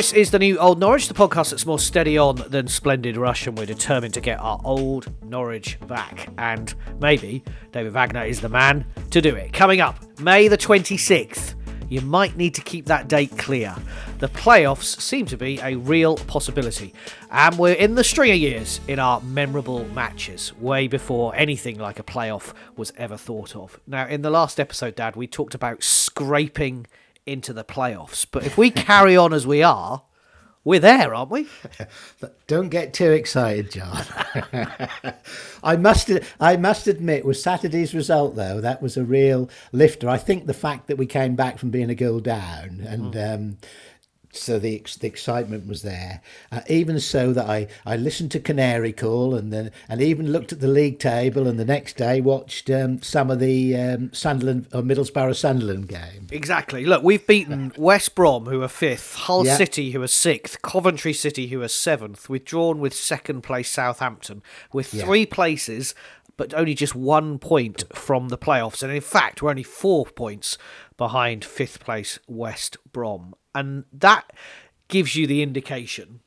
This is the new Old Norwich, the podcast that's more steady on than Splendid Rush, and we're determined to get our old Norwich back. And maybe David Wagner is the man to do it. Coming up, May the 26th. You might need to keep that date clear. The playoffs seem to be a real possibility, and we're in the stringer years in our memorable matches, way before anything like a playoff was ever thought of. Now, in the last episode, Dad, we talked about scraping into the playoffs. But if we carry on as we are, we're there, aren't we? Don't get too excited, John. I must I must admit, with Saturday's result though, that was a real lifter. I think the fact that we came back from being a goal down and Mm. um, so the the excitement was there. Uh, even so that I, I listened to Canary Call and then and even looked at the league table and the next day watched um, some of the um, Sunderland or Middlesbrough Sunderland game. Exactly. Look, we've beaten West Brom, who are fifth, Hull Yeah. City, who are sixth, Coventry City, who are seventh. We've drawn with second place Southampton, with three places, but only just one point from the playoffs. And in fact, we're only four points behind fifth place West Brom. And that gives you the indication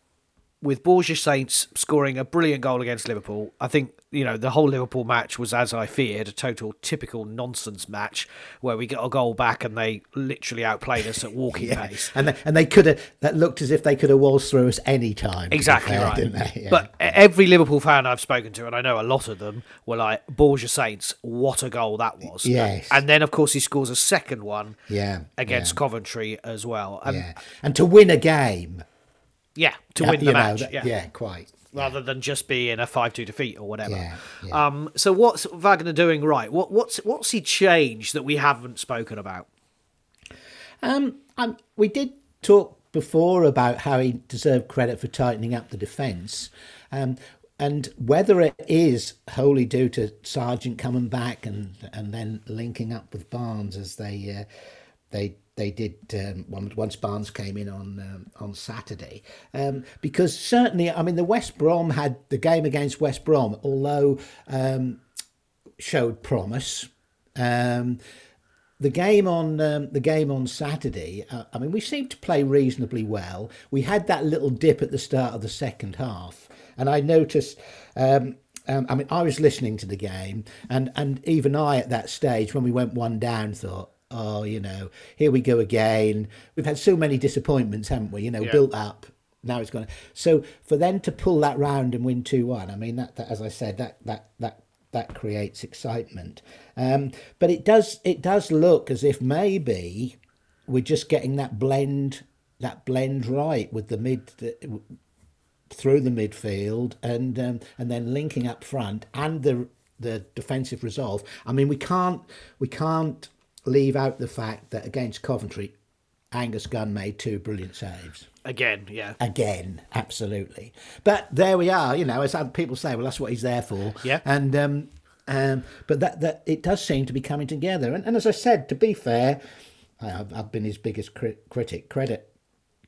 with Borja Sainz scoring a brilliant goal against Liverpool, I think you know the whole Liverpool match was as I feared, a total typical nonsense match where we got a goal back and they literally outplayed us at walking pace. And they, and they could have that looked as if they could have waltzed through us any time. Exactly fair, right. didn't they? Yeah. But every Liverpool fan I've spoken to, and I know a lot of them, were like, Borja Sainz, what a goal that was. Yes. And then, of course, he scores a second one yeah, against yeah, Coventry as well. And yeah. and to win a game yeah, to yeah, win the you know, match. that- yeah. yeah, quite. rather than just being a five-two defeat or whatever. Yeah, yeah. Um, so what's Wagner doing right? What what's what's he changed that we haven't spoken about? Um, um, we did talk before about how he deserved credit for tightening up the defence, um, and whether it is wholly due to Sargent coming back and and then linking up with Barnes as they uh, they they did um, once Barnes came in on um, on Saturday, um, because certainly I mean the West Brom had the game against West Brom, although um, showed promise. Um, the game on um, the game on Saturday, uh, I mean, we seemed to play reasonably well. We had that little dip at the start of the second half, and I noticed. Um, um, I mean, I was listening to the game, and and even I at that stage, when we went one down, thought, oh, you know, here we go again. We've had so many disappointments, haven't we? You know, built up. Now it's gone. So for them to pull that round and win two one, I mean, that, that as I said, that that that that creates excitement. Um, but it does it does look as if maybe we're just getting that blend that blend right with the mid through the midfield and um, and then linking up front and the the defensive resolve. I mean, we can't we can't leave out the fact that against Coventry, Angus Gunn made two brilliant saves. Again, yeah. again. Absolutely. But there we are. You know, as other people say, well, that's what he's there for. Yeah. And um, um, but that that it does seem to be coming together. And, and as I said, to be fair, I- I've, I've been his biggest cri- critic. Credit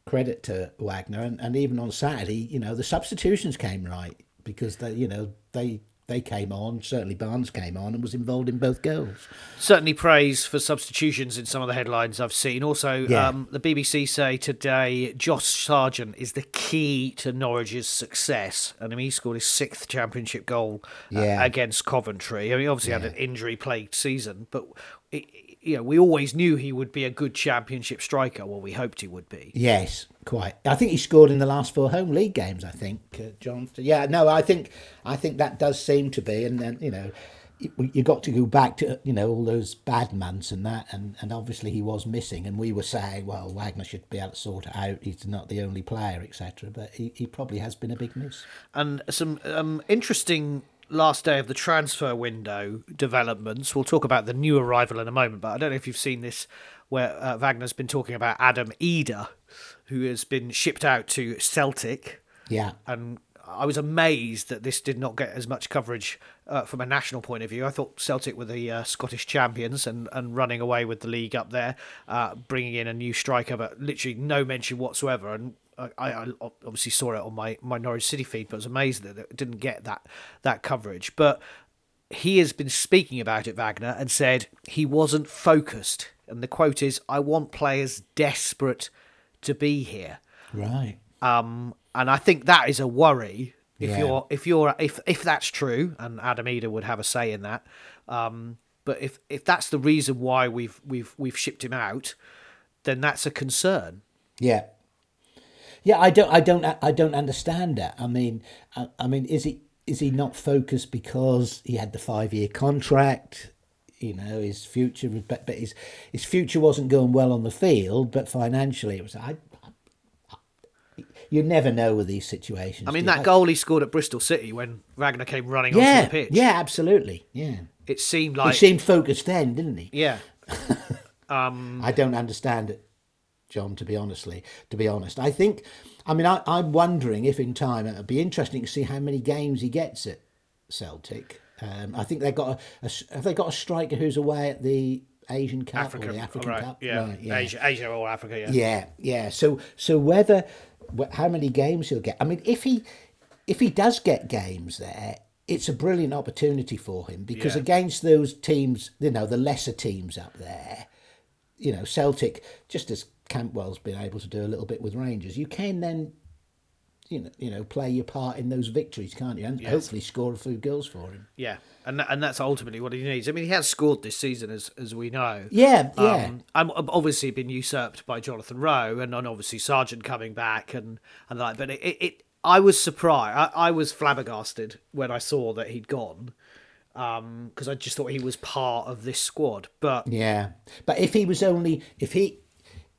credit to Wagner, and, and even on Saturday, you know, the substitutions came right because they, you know, they they came on. Certainly, Barnes came on and was involved in both goals. Certainly praise for substitutions in some of the headlines I've seen. Also, Yeah. um, the BBC say today Josh Sargent is the key to Norwich's success. And I mean, he scored his sixth championship goal uh, Yeah. against Coventry. I mean, obviously had an injury plagued season, but it, you know, we always knew he would be a good championship striker. Well, we hoped he would be. Yes, quite. I think he scored in the last four home league games. I think, uh, John. Yeah, no, I think I think that does seem to be, and then you know, you, got to go back to you know all those bad months and that, and and obviously he was missing, and we were saying, well, Wagner should be able to sort it out. He's not the only player, etc. But he, he probably has been a big miss. and some um, interesting last day of the transfer window developments. We'll talk about the new arrival in a moment, but I don't know if you've seen this where uh, Wagner's been talking about Adam Idah, who has been shipped out to Celtic. Yeah, And I was amazed that this did not get as much coverage uh, from a national point of view. I thought Celtic were the uh, Scottish champions and, and running away with the league up there, uh, bringing in a new striker, but literally no mention whatsoever. And I, I obviously saw it on my, my Norwich City feed, but I was amazed that it didn't get that that coverage. But he has been speaking about it, Wagner, and said he wasn't focused. And the quote is, "I want players desperate to be here." right. Um, and I think that is a worry if Yeah. you're if you're if if that's true, and Adam Idah would have a say in that. Um, but if if that's the reason why we've we've we've shipped him out, then that's a concern. Yeah. Yeah, I don't, I don't, I don't understand that. I mean, I, I mean, is he is he not focused because he had the five year contract? You know, his future, was- but, but his his future wasn't going well on the field, but financially, it was. I, you never know with these situations. I mean, you? that goal he scored at Bristol City when Wagner came running Yeah, onto the pitch. yeah, absolutely. Yeah, it seemed like he seemed focused then, didn't he? yeah. Um, I don't understand it, John. To be honestly, to be honest, I think. I mean, I, I'm wondering if in time it'd be interesting to see how many games he gets at Celtic. Um, I think they got a, a have they got a striker who's away at the Asian Cup Africa, or the African right, Cup? yeah. Right, yeah. Asia, Asia or Africa, yeah. Yeah, yeah. So so whether how many games he'll get. I mean, if he if he does get games there, it's a brilliant opportunity for him because Yeah. against those teams, you know, the lesser teams up there, you know, Celtic, just as Campbell's been able to do a little bit with Rangers, you can then. You know, you know, play your part in those victories, can't you? And hopefully score a few goals for him. Yeah, and and that's ultimately what he needs. I mean, he has scored this season, as as we know. Yeah, yeah. Um, I'm I'm obviously been usurped by Jonathan Rowe, and, and obviously Sargent coming back, and and like. But it, it, I was surprised. I, I was flabbergasted when I saw that he'd gone, because I just thought he was part of this squad. But Yeah, but if he was only if he,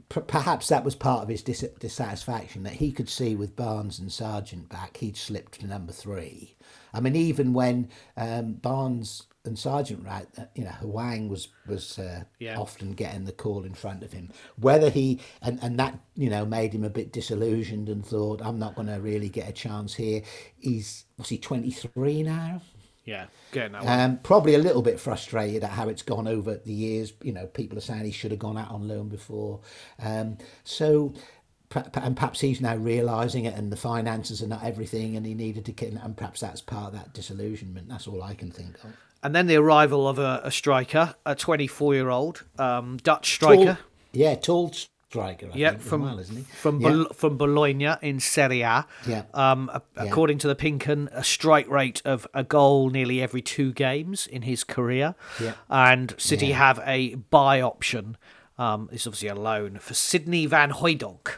p- perhaps that was part of his dis- dissatisfaction that he could see with Barnes and Sargent back, he'd slipped to number three. I mean, even when um, Barnes and Sargent were out, uh, you know, Hwang was was uh, Yeah. often getting the call in front of him. Whether he and and that you know made him a bit disillusioned and thought, I'm not going to really get a chance here. He's was he 23 now? Yeah, getting that one. Um, probably a little bit frustrated at how it's gone over the years. You know, people are saying he should have gone out on loan before. Um, so, and perhaps he's now realising it, and the finances are not everything, and he needed to get. And perhaps that's part of that disillusionment. That's all I can think of. And then the arrival of a, a striker, a 24 year old um, Dutch striker. Tall, yeah, tall striker. I Yeah, from isn't he? from yeah. From Bologna in Serie A. Yeah. Um, a- Yeah. according to the Pink'un, a strike rate of a goal nearly every two games in his career. Yeah. And City have a buy option. Um, it's obviously a loan for Sydney Van Hooijdonk.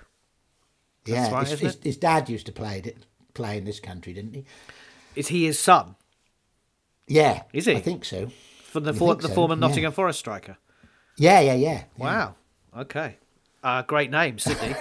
yeah. right, his, his, his dad used to play it, play in this country, didn't he? Is he his son? Yeah, Is he? I think so. From the, for, the so, former yeah. Nottingham Forest striker. Yeah, yeah, yeah. yeah. Wow. Okay. Uh, great name, Sydney.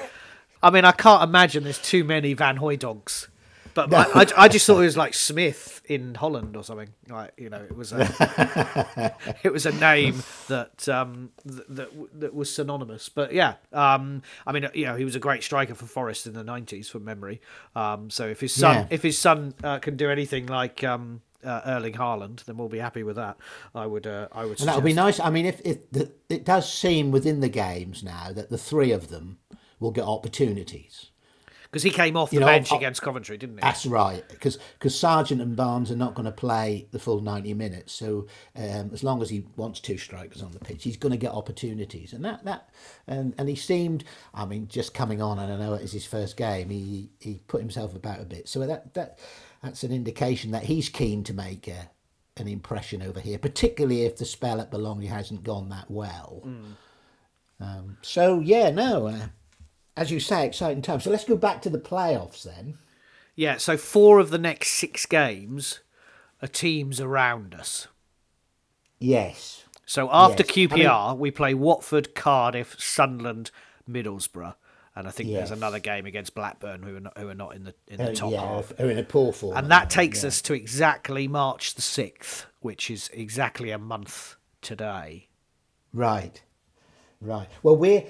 I mean, I can't imagine there's too many Van Hooijdonks. But I, I, I just thought it was like Smith in Holland or something. Like you know, it was a it was a name that um th- that that was synonymous. But yeah, um, I mean, you know, he was a great striker for Forest in the nineties from memory. Um, so if his son Yeah. if his son uh, can do anything like um. Uh, Erling Haaland, then we'll be happy with that. I would, uh, I would. And that would be nice. I mean, if, if the, it does seem within the games now that the three of them will get opportunities. because he came off the You know, bench I- against Coventry, didn't he? That's right, because Sargent and Barnes are not going to play the full ninety minutes. So um, as long as he wants two strikers on the pitch, he's going to get opportunities, and that that and and he seemed. I mean, just coming on, and I know it is his first game. He he put himself about a bit, so that that that's an indication that he's keen to make a, an impression over here, particularly if the spell at Bologna hasn't gone that well. Um, so yeah, no. Uh, as you say, exciting time. So let's go back to the playoffs then. Yeah, so four of the next six games are teams around us. Yes. So after Yes. I QPR, we play Watford, Cardiff, Sunderland, Middlesbrough, and I think Yes. there's another game against Blackburn who are not, who are not in the in the oh, top yeah, half. are in a poor form. And that takes moment, us to exactly March the sixth, which is exactly a month today. right, right. Well, we're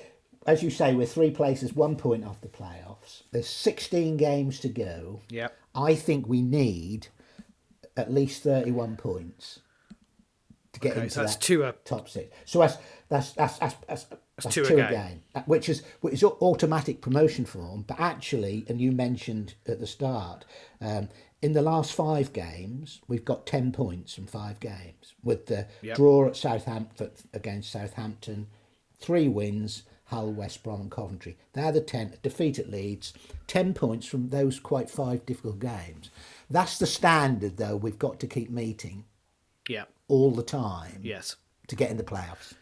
as you say, we're three places, one point off the playoffs. There's 16 games to go. Yep. I think we need at least 31 points to get Okay, into so that's that two top six. So that's that's that's that's, that's, that's two two uh, which is which is automatic promotion form. But actually, and you mentioned at the start, um, in the last five games, we've got ten points from five games with the Yep. draw at Southampton against Southampton, three wins. Hull, West Brom, and Coventry. They're the ten. Defeat at Leeds, ten points from those quite five difficult games. That's the standard, though. We've got to keep meeting Yeah. all the time Yes. to get in the playoffs.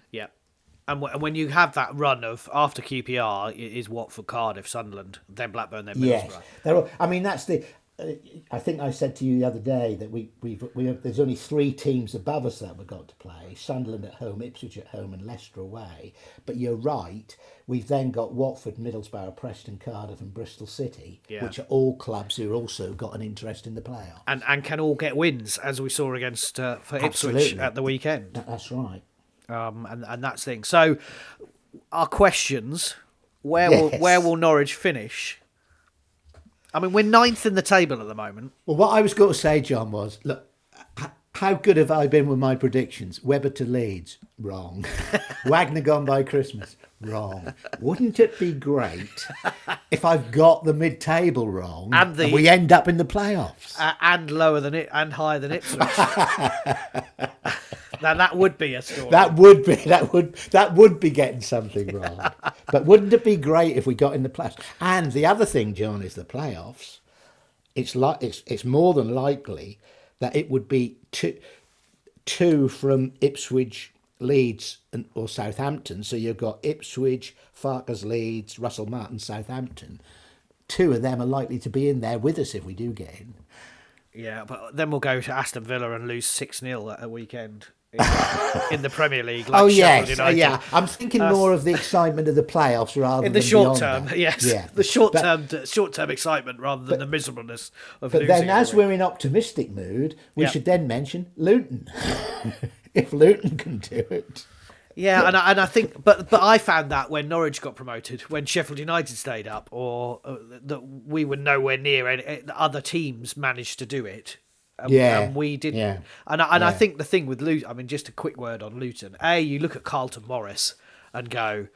And wh- and when you have that run of after QPR it is Watford, Cardiff, Sunderland, then Blackburn, then Middlesbrough. Yes, there are, I mean that's the. Uh, I think I said to you the other day that we we've we have, there's only three teams above us that we've got to play: Sunderland at home, Ipswich at home, and Leicester away. But you're right. We've then got Watford, Middlesbrough, Preston, Cardiff, and Bristol City, Yeah. which are all clubs who also got an interest in the playoff. And and can all get wins as we saw against uh, for Ipswich Absolutely. at the weekend. That, that's right. Um, and and that's the thing. So, our questions: where will where will Norwich finish? I mean, we're ninth in the table at the moment. Well, what I was going to say, John, was look, how good have I been with my predictions? Weber to Leeds, wrong. Wagner gone by Christmas, wrong. Wouldn't it be great if I've got the mid-table wrong And the- we end up in the playoffs? Uh, and lower than it, and higher than Ipswich. now that would be a story. That would be that would that would be getting something wrong. but wouldn't it be great if we got in the playoffs? And the other thing, John, is the playoffs. It's like it's it's more than likely that it would be two two from Ipswich, Leeds, and or Southampton. So you've got Ipswich, Farke's, Leeds, Russell Martin, Southampton. Two of them are likely to be in there with us if we do get in. yeah, but then we'll go to Aston Villa and lose six 0 at a weekend in, the Premier League. Like oh yes, uh, United. yeah. I'm thinking That's- more of the excitement of the playoffs rather in the than short term, that. yes, Yeah, the short But- term, short term excitement rather than the miserableness of But then, as we're in optimistic mood, we Yeah. should then mention Luton. if Luton can do it, Yeah, and I, and I think, but but I found that when Norwich got promoted, when Sheffield United stayed up, or uh, that we were nowhere near any uh, other teams managed to do it. And, Yeah, and we didn't. yeah, And I, and I think the thing with Luton, I mean, just a quick word on Luton. A, you look at Carlton Morris and go,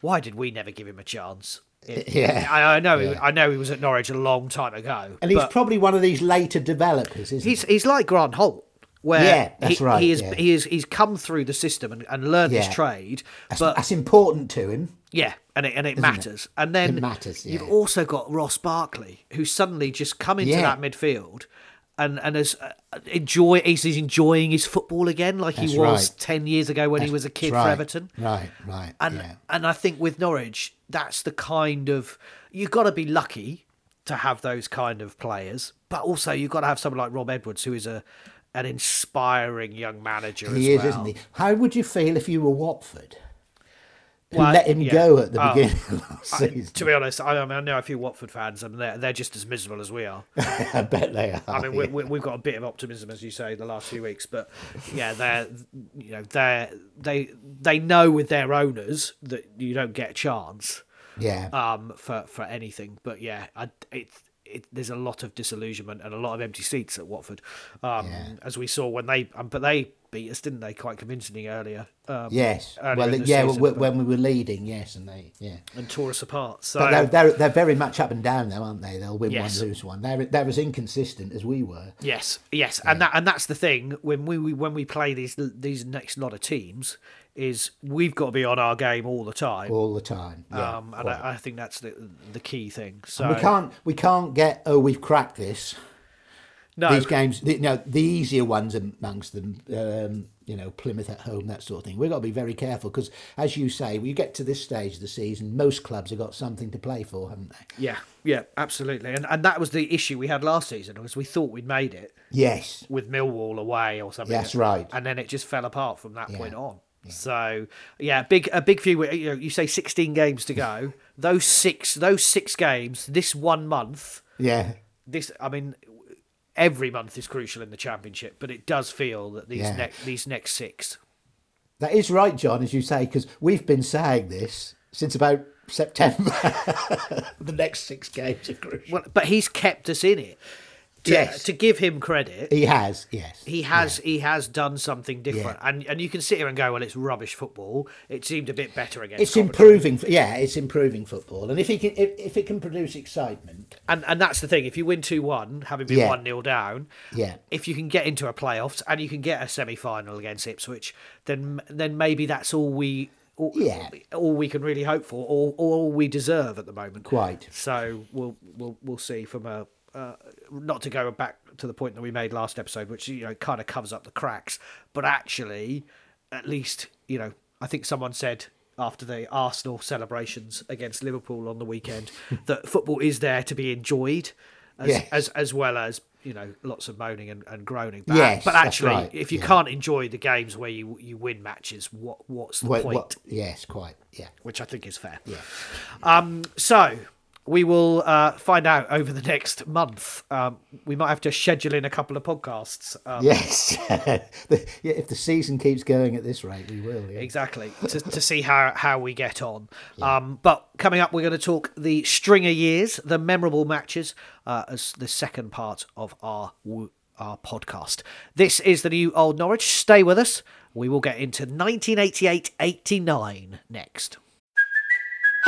why did we never give him a chance? It- Yeah, I, I know. He. I know he was at Norwich a long time ago, and he's probably one of these later developers, isn't He's he? he's like Grant Holt, where Yeah, that's he, right, he is yeah. he is he's come through the system and, and learned his trade, That's, but that's important to him. yeah, and it and it matters. And then It matters, you've also got Ross Barkley, who's suddenly just come into Yeah. that midfield. And and has uh, enjoy he's, he's enjoying his football again, like That's he was right. ten years ago when he was a kid that's for. Everton. Right, right, And yeah. and I think with Norwich, that's the kind of you've got to be lucky to have those kind of players, but also you've got to have someone like Rob Edwards, who is a an inspiring young manager. He as is, well. isn't he? How would you feel if you were Watford? Who Well, let him yeah. go at the Oh. beginning of last I- season. to be honest, I, I, mean, I know a few Watford fans, and they're they're just as miserable as we are. I bet they are. I mean, we, yeah. we, we've got a bit of optimism, as you say, the last few weeks, but yeah, they're you know they they they know with their owners that you don't get a chance yeah. um for for anything. But yeah, I, it, it there's a lot of disillusionment and a lot of empty seats at Watford, um, as we saw when they um, but they beat us, didn't they, quite convincingly earlier? Um, yes. earlier Well, yeah, season, w- but- when we were leading, yes, and they, yeah. and tore us apart. So But they're, they're, they're very much up and down, though, aren't they? They'll win Yes. one, lose one. They're, they're as inconsistent as we were. Yes, yes, and that and that's the thing when we, we when we play these these next lot of teams is we've got to be on our game all the time. all the time. Yeah, um, and. I, I think that's the the key thing. So we can't we can't get oh we've cracked this. No, These games, the, you know, the easier ones amongst them, um, you know, Plymouth at home, that sort of thing. We've got to be very careful because, as you say, when you get to this stage of the season, most clubs have got something to play for, haven't they? yeah, yeah, absolutely, and and that was the issue we had last season was we thought we'd made it Yes, with Millwall away or something. That's right. and then it just fell apart from that Yeah. point on. So yeah, big a big few. You know, you say sixteen games to go. those six, those six games, this one month. yeah, this I mean every month is crucial in the championship, but it does feel that these Yeah. next these next six. that is right, John, as you say, because we've been saying this since about September. the next six games are crucial. Well, but he's kept us in it. To, Yes. to give him credit, He has, yes. he has he has done something different, Yeah. and and you can sit here and go, well, it's rubbish football. It seemed a bit better against. It's Coventry. improving. Yeah, it's improving football, and if he can, if, if it can produce excitement, and and that's the thing. If you win two one, having been Yeah. one 0 down, Yeah. if you can get into a playoffs and you can get a semi final against Ipswich, then then maybe that's all we. All, Yeah. all we can really hope for, or, or all we deserve at the moment. Quite. So we'll we'll we'll see from a uh, not to go back to the point that we made last episode, which you know kind of covers up the cracks, but actually, at least you know I think someone said after the Arsenal celebrations against Liverpool on the weekend that football is there to be enjoyed, as Yes. as, as well as you know lots of moaning and, and groaning. But, Yes, but actually, right, if you yeah. can't enjoy the games where you you win matches, what what's the what, point? what, yes, quite, yeah. which I think is fair. Yeah. Um, so we will uh, find out over the next month. Um, we might have to schedule in a couple of podcasts. Um, Yes, The- yeah, if the season keeps going at this rate, we will. Yeah. Exactly to, to see how, how we get on. Um, but coming up, we're going to talk the stringer years, the memorable matches, uh, as the second part of our our podcast. This is the new Old Norwich. Stay with us. We will get into 1988-89 next.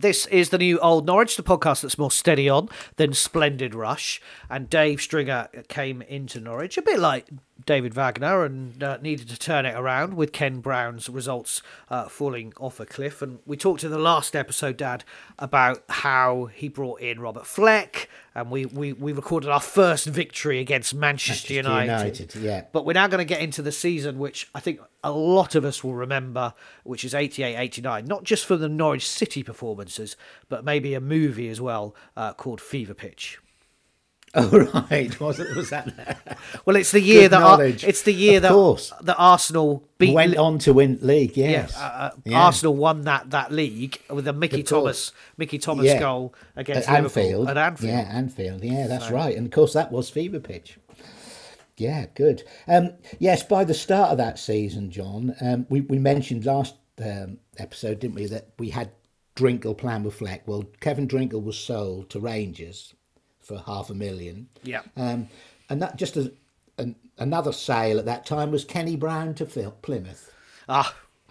This is the new Old Norwich, the podcast that's more steady on than Splendid Rush. And Dave Stringer came into Norwich a bit like David Wagner and uh, needed to turn it around with Ken Brown's results uh, falling off a cliff. And we talked in the last episode, Dad, about how he brought in Robert Fleck and we, we, we recorded our first victory against Manchester, Manchester United. United, yeah. But we're now going to get into the season, which I think a lot of us will remember, which is 88 89, not just for the Norwich City performances, but maybe a movie as well uh, called Fever Pitch. Oh right, was it? Was that? Well, it's the year Good that Ar- it's the year Of that course. that Arsenal beat Went on to win league. Yes. uh, uh, Yeah. Arsenal won that that league with a Mickey. Thomas Mickey Thomas Yeah. goal against at Liverpool Anfield. at Anfield. Yeah, Anfield. Yeah, that's right. And of course, that was fever pitch. Yeah, good. Um, yes, by the start of that season, John, um, we, we mentioned last um, episode, didn't we, that we had Drinkell plan with Fleck. Well, Kevin Drinkell was sold to Rangers for half a million. Yeah. Um, and that just as an, another sale at that time was Kenny Brown to Phil, Plymouth. Ah,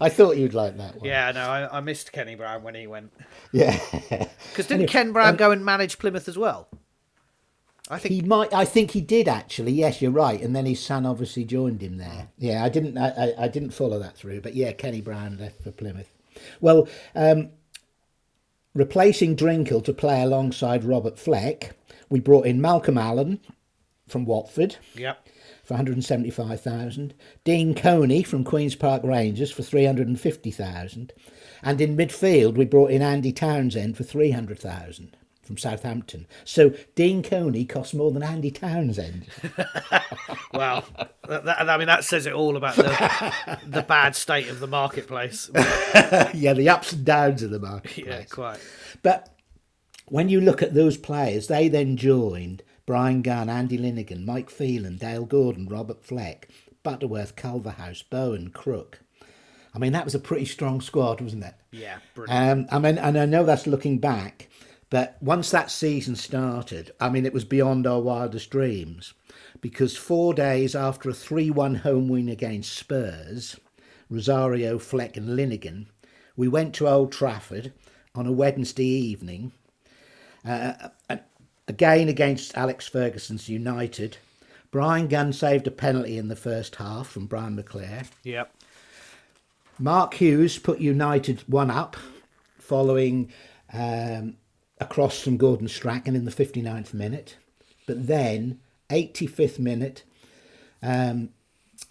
I thought you'd like that one. yeah, no, I, I missed Kenny Brown when he went Yeah. because didn't Ken Brown go and manage Plymouth as well? I think He might. I think he did actually. Yes, you're right. And then his son obviously joined him there. Yeah, I didn't. I, I, I didn't follow that through. But yeah, Kenny Brown left for Plymouth. Well, um, replacing Drinkell to play alongside Robert Fleck, we brought in Malcolm Allen from Watford Yep. for 175,000, Dean Coney from Queen's Park Rangers for 350,000, and in midfield we brought in Andy Townsend for 300,000 from Southampton. So Dean Coney cost more than Andy Townsend. Wow. that, that- I mean, that says it all about the the bad state of the marketplace. yeah, the ups and downs of the market. yeah, quite. But when you look at those players, they then joined Bryan Gunn, Andy Linighan, Mike Phelan, Dale Gordon, Robert Fleck, Butterworth, Culverhouse, Bowen, Crook. I mean, that was a pretty strong squad, wasn't it? Yeah, brilliant. Um, I mean, and I know that's looking back, but once that season started, I mean, it was beyond our wildest dreams because four days after a 3 1 home win against Spurs, Rosario, Fleck, and Linighan, we went to Old Trafford on a Wednesday evening, uh, again against Alex Ferguson's United. Bryan Gunn saved a penalty in the first half from Brian McClair. Yep. Mark Hughes put United one up following um, a cross from Gordon Strachan in the 59th minute. But then, 85th minute, um,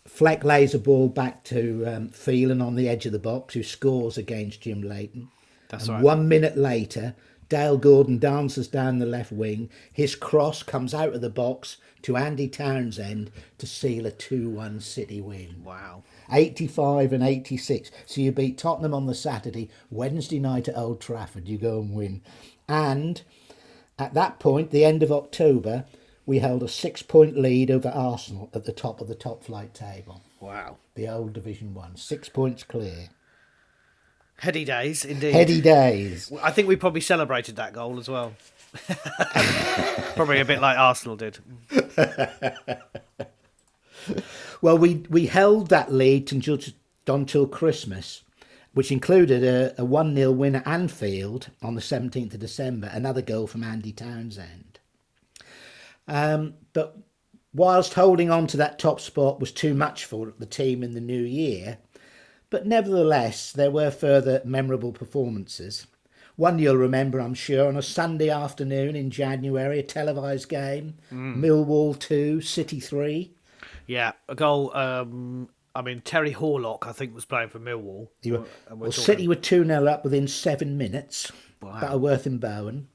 Fleck lays a ball back to um, Phelan on the edge of the box, who scores against Jim Leighton. That's and right. One minute later, Dale Gordon dances down the left wing. His cross comes out of the box to Andy Townsend to seal a 2 1 City win. Wow. 85 and 86. So you beat Tottenham on the Saturday, Wednesday night at Old Trafford, you go and win. And at that point, the end of October, we held a six point lead over Arsenal at the top of the top flight table. Wow. The old Division 1, six points clear. Heady days, indeed. Heady days. I think we probably celebrated that goal as well. probably a bit like Arsenal did. Well, we, we held that lead until, until Christmas, which included a, a 1 0 win at Anfield on the 17th of December, another goal from Andy Townsend. Um, but whilst holding on to that top spot was too much for the team in the new year, but nevertheless, there were further memorable performances. One you'll remember, I'm sure, on a Sunday afternoon in January, a televised game Millwall 2, City 3. Yeah, a goal. Um, I mean, Terry Hurlock, I think, was playing for Millwall. You were, well, City were 2 0 up within seven minutes. Wow. Butterworth and Bowen.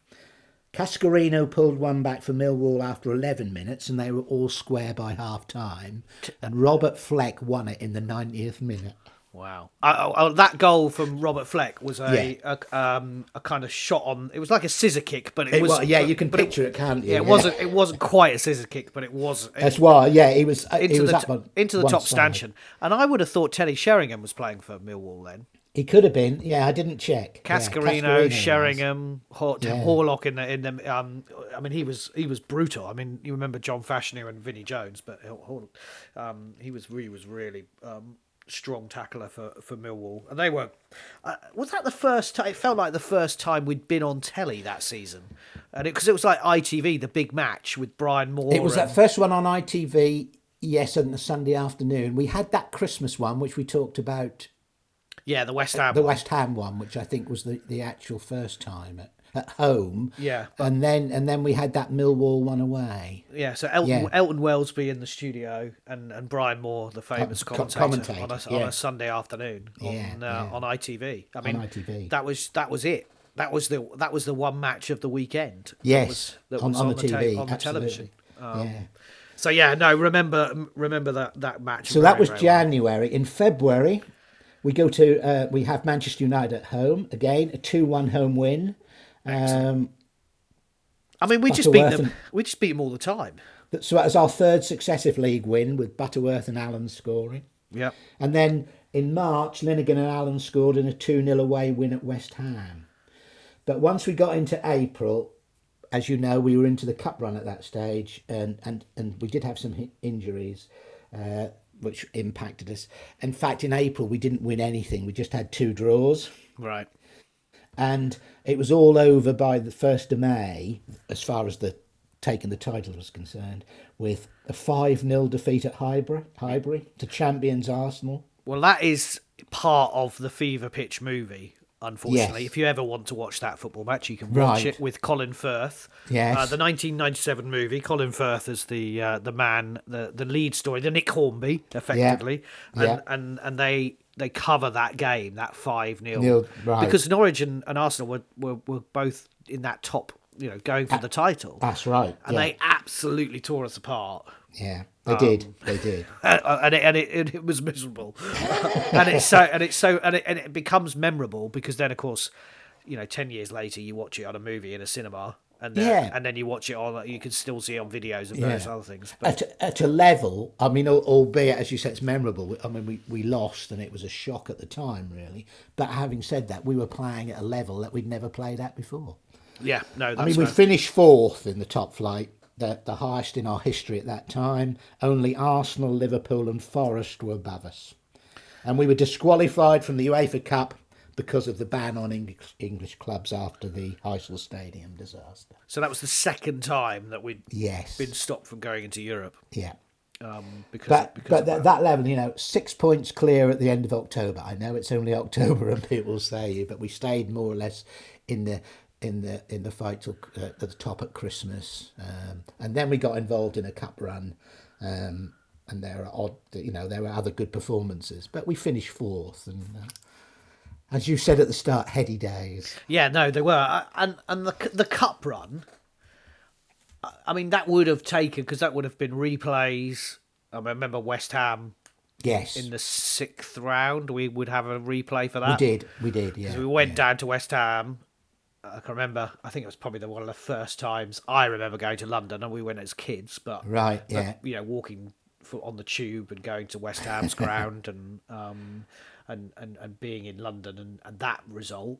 Cascarino pulled one back for Millwall after 11 minutes, and they were all square by half time. And Robert Fleck won it in the 90th minute. Wow. Oh, that goal from Robert Fleck was a, a um a kind of shot on. It was like a scissor kick, but it, It was. wa- yeah, you can picture it, can't you? Yeah, it Yeah. wasn't. It wasn't quite a scissor kick, but it was. That's why, yeah, he was, uh, he into was the t- into the top side. stanchion, and I would have thought Teddy Sheringham was playing for Millwall then. He could have been. Yeah, I didn't check. Cascarino, was. Sheringham, Hor- Yeah. Hurlock in the in the. Um, I mean, he was he was brutal. I mean, you remember John Fashanu and Vinnie Jones, but um, he was he was really um, strong tackler for for Millwall, and they were. Uh, was that the first time? It felt like the first time we'd been on telly that season, and because it, was like ITV, the big match with Brian Moore. It was and- that first one on ITV, yes, on the Sunday afternoon. We had that Christmas one, which we talked about yeah, the West Ham. the one. West Ham one, which I think was the, the actual first time at, at home. Yeah, and then and then we had that Millwall one away. Yeah, so Elton, Yeah. Elton Welsby in the studio and, and Brian Moore, the famous Co- commentator, commentator, on, a, on a Sunday afternoon on Yeah, uh, yeah. on ITV. I On mean, ITV. that was that was it. That was the that was the one match of the weekend. Yes, that was, that on- was on the ta- TV, on the television. Um, Yeah. So yeah, no, remember remember that that match. So that was. January. In February, we go to uh, we have Manchester United at home again, a two-one home win. Um, I mean, we just beat them. and- We just beat them all the time. so that was our third successive league win with Butterworth and Allen scoring. Yep. And then in March, Linighan and Allen scored in a 2 0 away win at West Ham. But once we got into April, as you know, we were into the cup run at that stage, and, and, and we did have some injuries uh, which impacted us. In fact, in April, we didn't win anything, we just had two draws. Right. And it was all over by the 1st of May, as far as the taking the title was concerned, with a 5 0 defeat at Highbury, Highbury to champions Arsenal. Well, that is part of the Fever Pitch movie. Unfortunately, Yes. if you ever want to watch that football match, you can watch Right. it with Colin Firth. Yes. uh, the 1997 movie. Colin Firth is the uh, the man, the the lead story, the Nick Hornby, effectively, and Yeah. and and they they cover that game, that five 0 Nil, right. because Norwich and, and Arsenal were, were were both in that top, you know, going for the title, That's right. and yeah. they absolutely tore us apart. yeah, they um, did. They did. Uh, and it, and it, it, was miserable, and it's so and it's so and it, and it becomes memorable because then of course, you know, ten years later you watch it on a movie in a cinema, and then, Yeah. and then you watch it on uh, you can still see it on videos and Yeah. various other things. But At, at a level, I mean, albeit as you said, it's memorable. I mean, we, we lost and it was a shock at the time, really. But having said that, we were playing at a level that we'd never played at before. yeah, no, that's I mean, we finished fourth in the top flight, the, the highest in our history at that time. Only Arsenal, Liverpool, and Forest were above us. And we were disqualified from the UEFA Cup because of the ban on English, English clubs after the Heysel Stadium disaster. so that was the second time that we'd Yes. been stopped from going into Europe. Yeah. Um, because But, because but that, that level, you know, six points clear at the end of October. I know it's only October, and people say, but we stayed more or less in the in the in the fight till, uh, at the top at Christmas, um, and then we got involved in a cup run, um, and there are odd, you know, there were other good performances, but we finished fourth, and uh, as you said at the start, heady days. Yeah, no, they were, and and the the cup run. I- I mean, that would have taken because that would have been replays. I remember West Ham Yes, in the sixth round. We would have a replay for that. we did, we did, yeah. We went yeah. down to West Ham. I can remember. I think it was probably the one of the first times I remember going to London, and we went as kids. But Right, but, yeah. you know, walking fo- on the tube and going to West Ham's ground and um and, and and being in London and, and that result.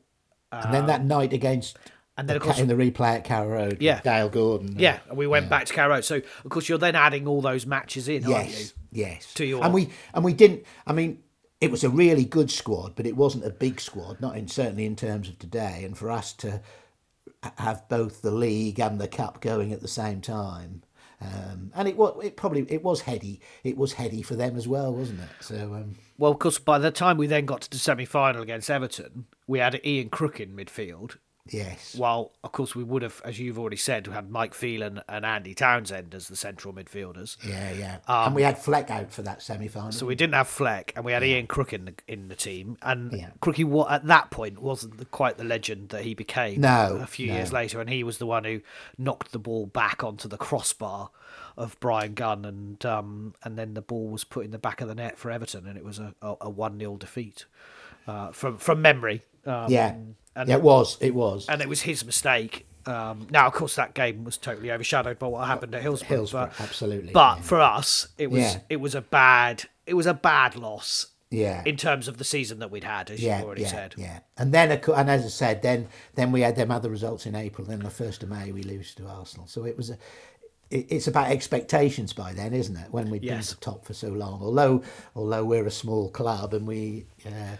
And then that night against, and then, of course- in the replay at Carrow Road, Yeah. Dale Gordon. Yeah, and we went back to Carrow Road. So of course you're then adding all those matches in, aren't you? Yes, yes. To your- and we and we didn't. I mean, it was a really good squad, but it wasn't a big squad. Not in certainly in terms of today. And for us to have both the league and the cup going at the same time, um, and it was it probably it was heady. It was heady for them as well, wasn't it? So um, Well, of course, by the time we then got to the semi final against Everton, we had Ian Crook in midfield. Yes, While, of course, we would have, as you've already said, we had Mike Phelan and Andy Townsend as the central midfielders. yeah, yeah. and we had Fleck out for that semi final. Um, So we didn't have Fleck, and we had Ian Crook in the in the team. And Yeah. Crookie, wa- at that point, wasn't the, quite the legend that he became. No, a few no. years later, and he was the one who knocked the ball back onto the crossbar of Bryan Gunn, and um, and then the ball was put in the back of the net for Everton, and it was a a one 0 defeat uh, from from memory. Um, yeah, and- it was. It was. and it was his mistake. Um, now, of course, that game was totally overshadowed by what happened at Hillsborough. Hillsborough, but, absolutely, But yeah. for us, it was Yeah. it was a bad it was a bad loss. Yeah. In terms of the season that we'd had, as yeah, you've already yeah, said. Yeah, and then and as I said, then then we had them other results in April. Then the first of May we lose to Arsenal. So it was a. It's about expectations by then, isn't it? When we've been Yes. the top for so long, although although we're a small club and we, uh,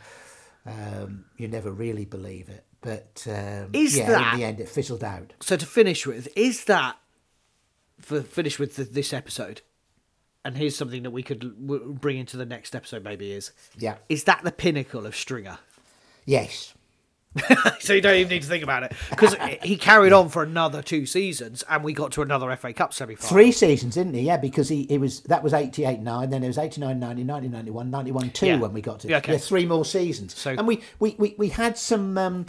um, you never really believe it. But um, Is yeah, that- in the end, it fizzled out. So to finish with, is that for finish with the, this episode? And here's something that we could w- bring into the next episode. Maybe is Yeah. is that the pinnacle of Stringer? Yes. so you don't even need to think about it because he carried on for another two seasons, and we got to another FA Cup semi final. Three seasons, didn't he? Yeah, because he it was that was 88 9, then it was 89 90, 90 91, 91 2 Yeah. when we got to Yeah, okay. yeah, three more seasons. So- and we, we, we, we had some um,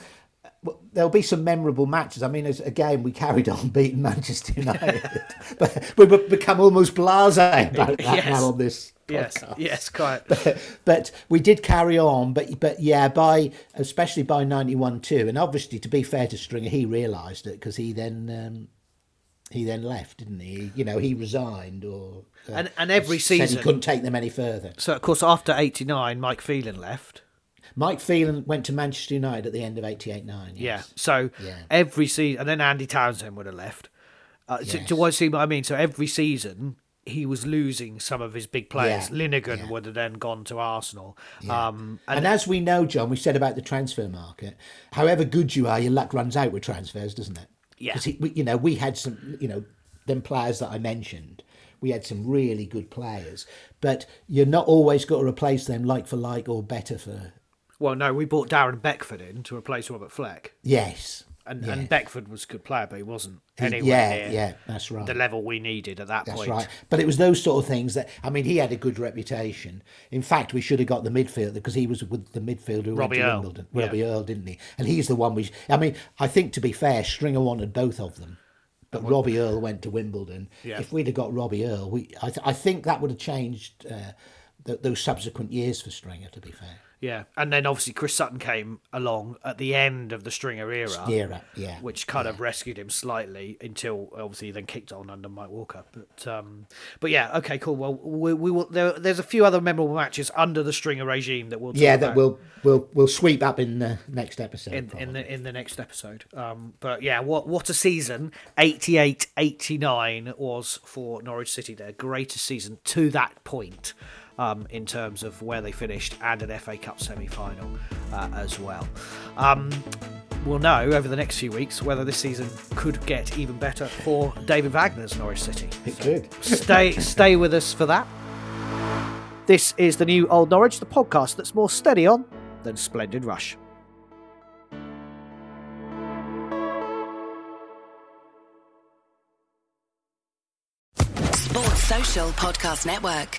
there'll be some memorable matches. I mean, as, again, we carried on beating Manchester United, but we've become almost blasé about that Yes. now on this Yes, podcast. yes, quite. but we did carry on. But but yeah, by especially by ninety one two, and obviously to be fair to Stringer, he realised it because he then um, he then left, didn't he? You know, he resigned or uh, And- and every season- he couldn't take them any further. So of course, after '89, Mike Phelan left. Mike Phelan went to Manchester United at the end of 88 9. Yeah. So Yeah. every season, and then Andy Townsend would have left. Uh, to, Yes. to what see what I mean? So every season he was losing some of his big players. Yeah, Linighan yeah. would have then gone to Arsenal. Yeah. Um, and, and, as we know, John, we said about the transfer market. However good you are, your luck runs out with transfers, doesn't it? Yeah. Because you know, we had some, you know, them players that I mentioned. we had some really good players, but you're not always got to replace them like for like or better for. Well, no, we brought Darren Beckford in to replace Robert Fleck. Yes. And, yeah. and Beckford was a good player, but he wasn't anywhere yeah, near yeah, that's right. the level we needed at that That's point. right. But it was those sort of things that I mean, he had a good reputation. In fact, we should have got the midfielder because he was with the midfielder who Robbie went to Earle. Wimbledon. Yeah. Robbie Earle, didn't he? And he's the one we. I mean, I think to be fair, Stringer wanted both of them. But Robbie Earle went to Wimbledon. Yeah. If we'd have got Robbie Earle, we I, th- I think that would have changed uh, th- those subsequent years for Stringer. To be fair, Yeah, and then obviously Chris Sutton came along at the end of the Stringer era, Era, yeah, which kind of rescued him slightly until obviously he then kicked on under Mike Walker. But um, but yeah, okay, cool. Well, we, we will. There, there's a few other memorable matches under the Stringer regime that we'll talk yeah, about that we'll we'll we'll sweep up in the next episode. in, in the in the next episode. Um, but yeah, what what a season! 88-89 was for Norwich City. Their greatest season to that point. Um, in terms of where they finished and an FA Cup semi-final uh, as well. Um, we'll know over the next few weeks whether this season could get even better for David Wagner's Norwich City. It could. Stay stay with us for that. This is the new Old Norwich, the podcast that's more steady on than Splendid Rush. Sports Social Podcast Network.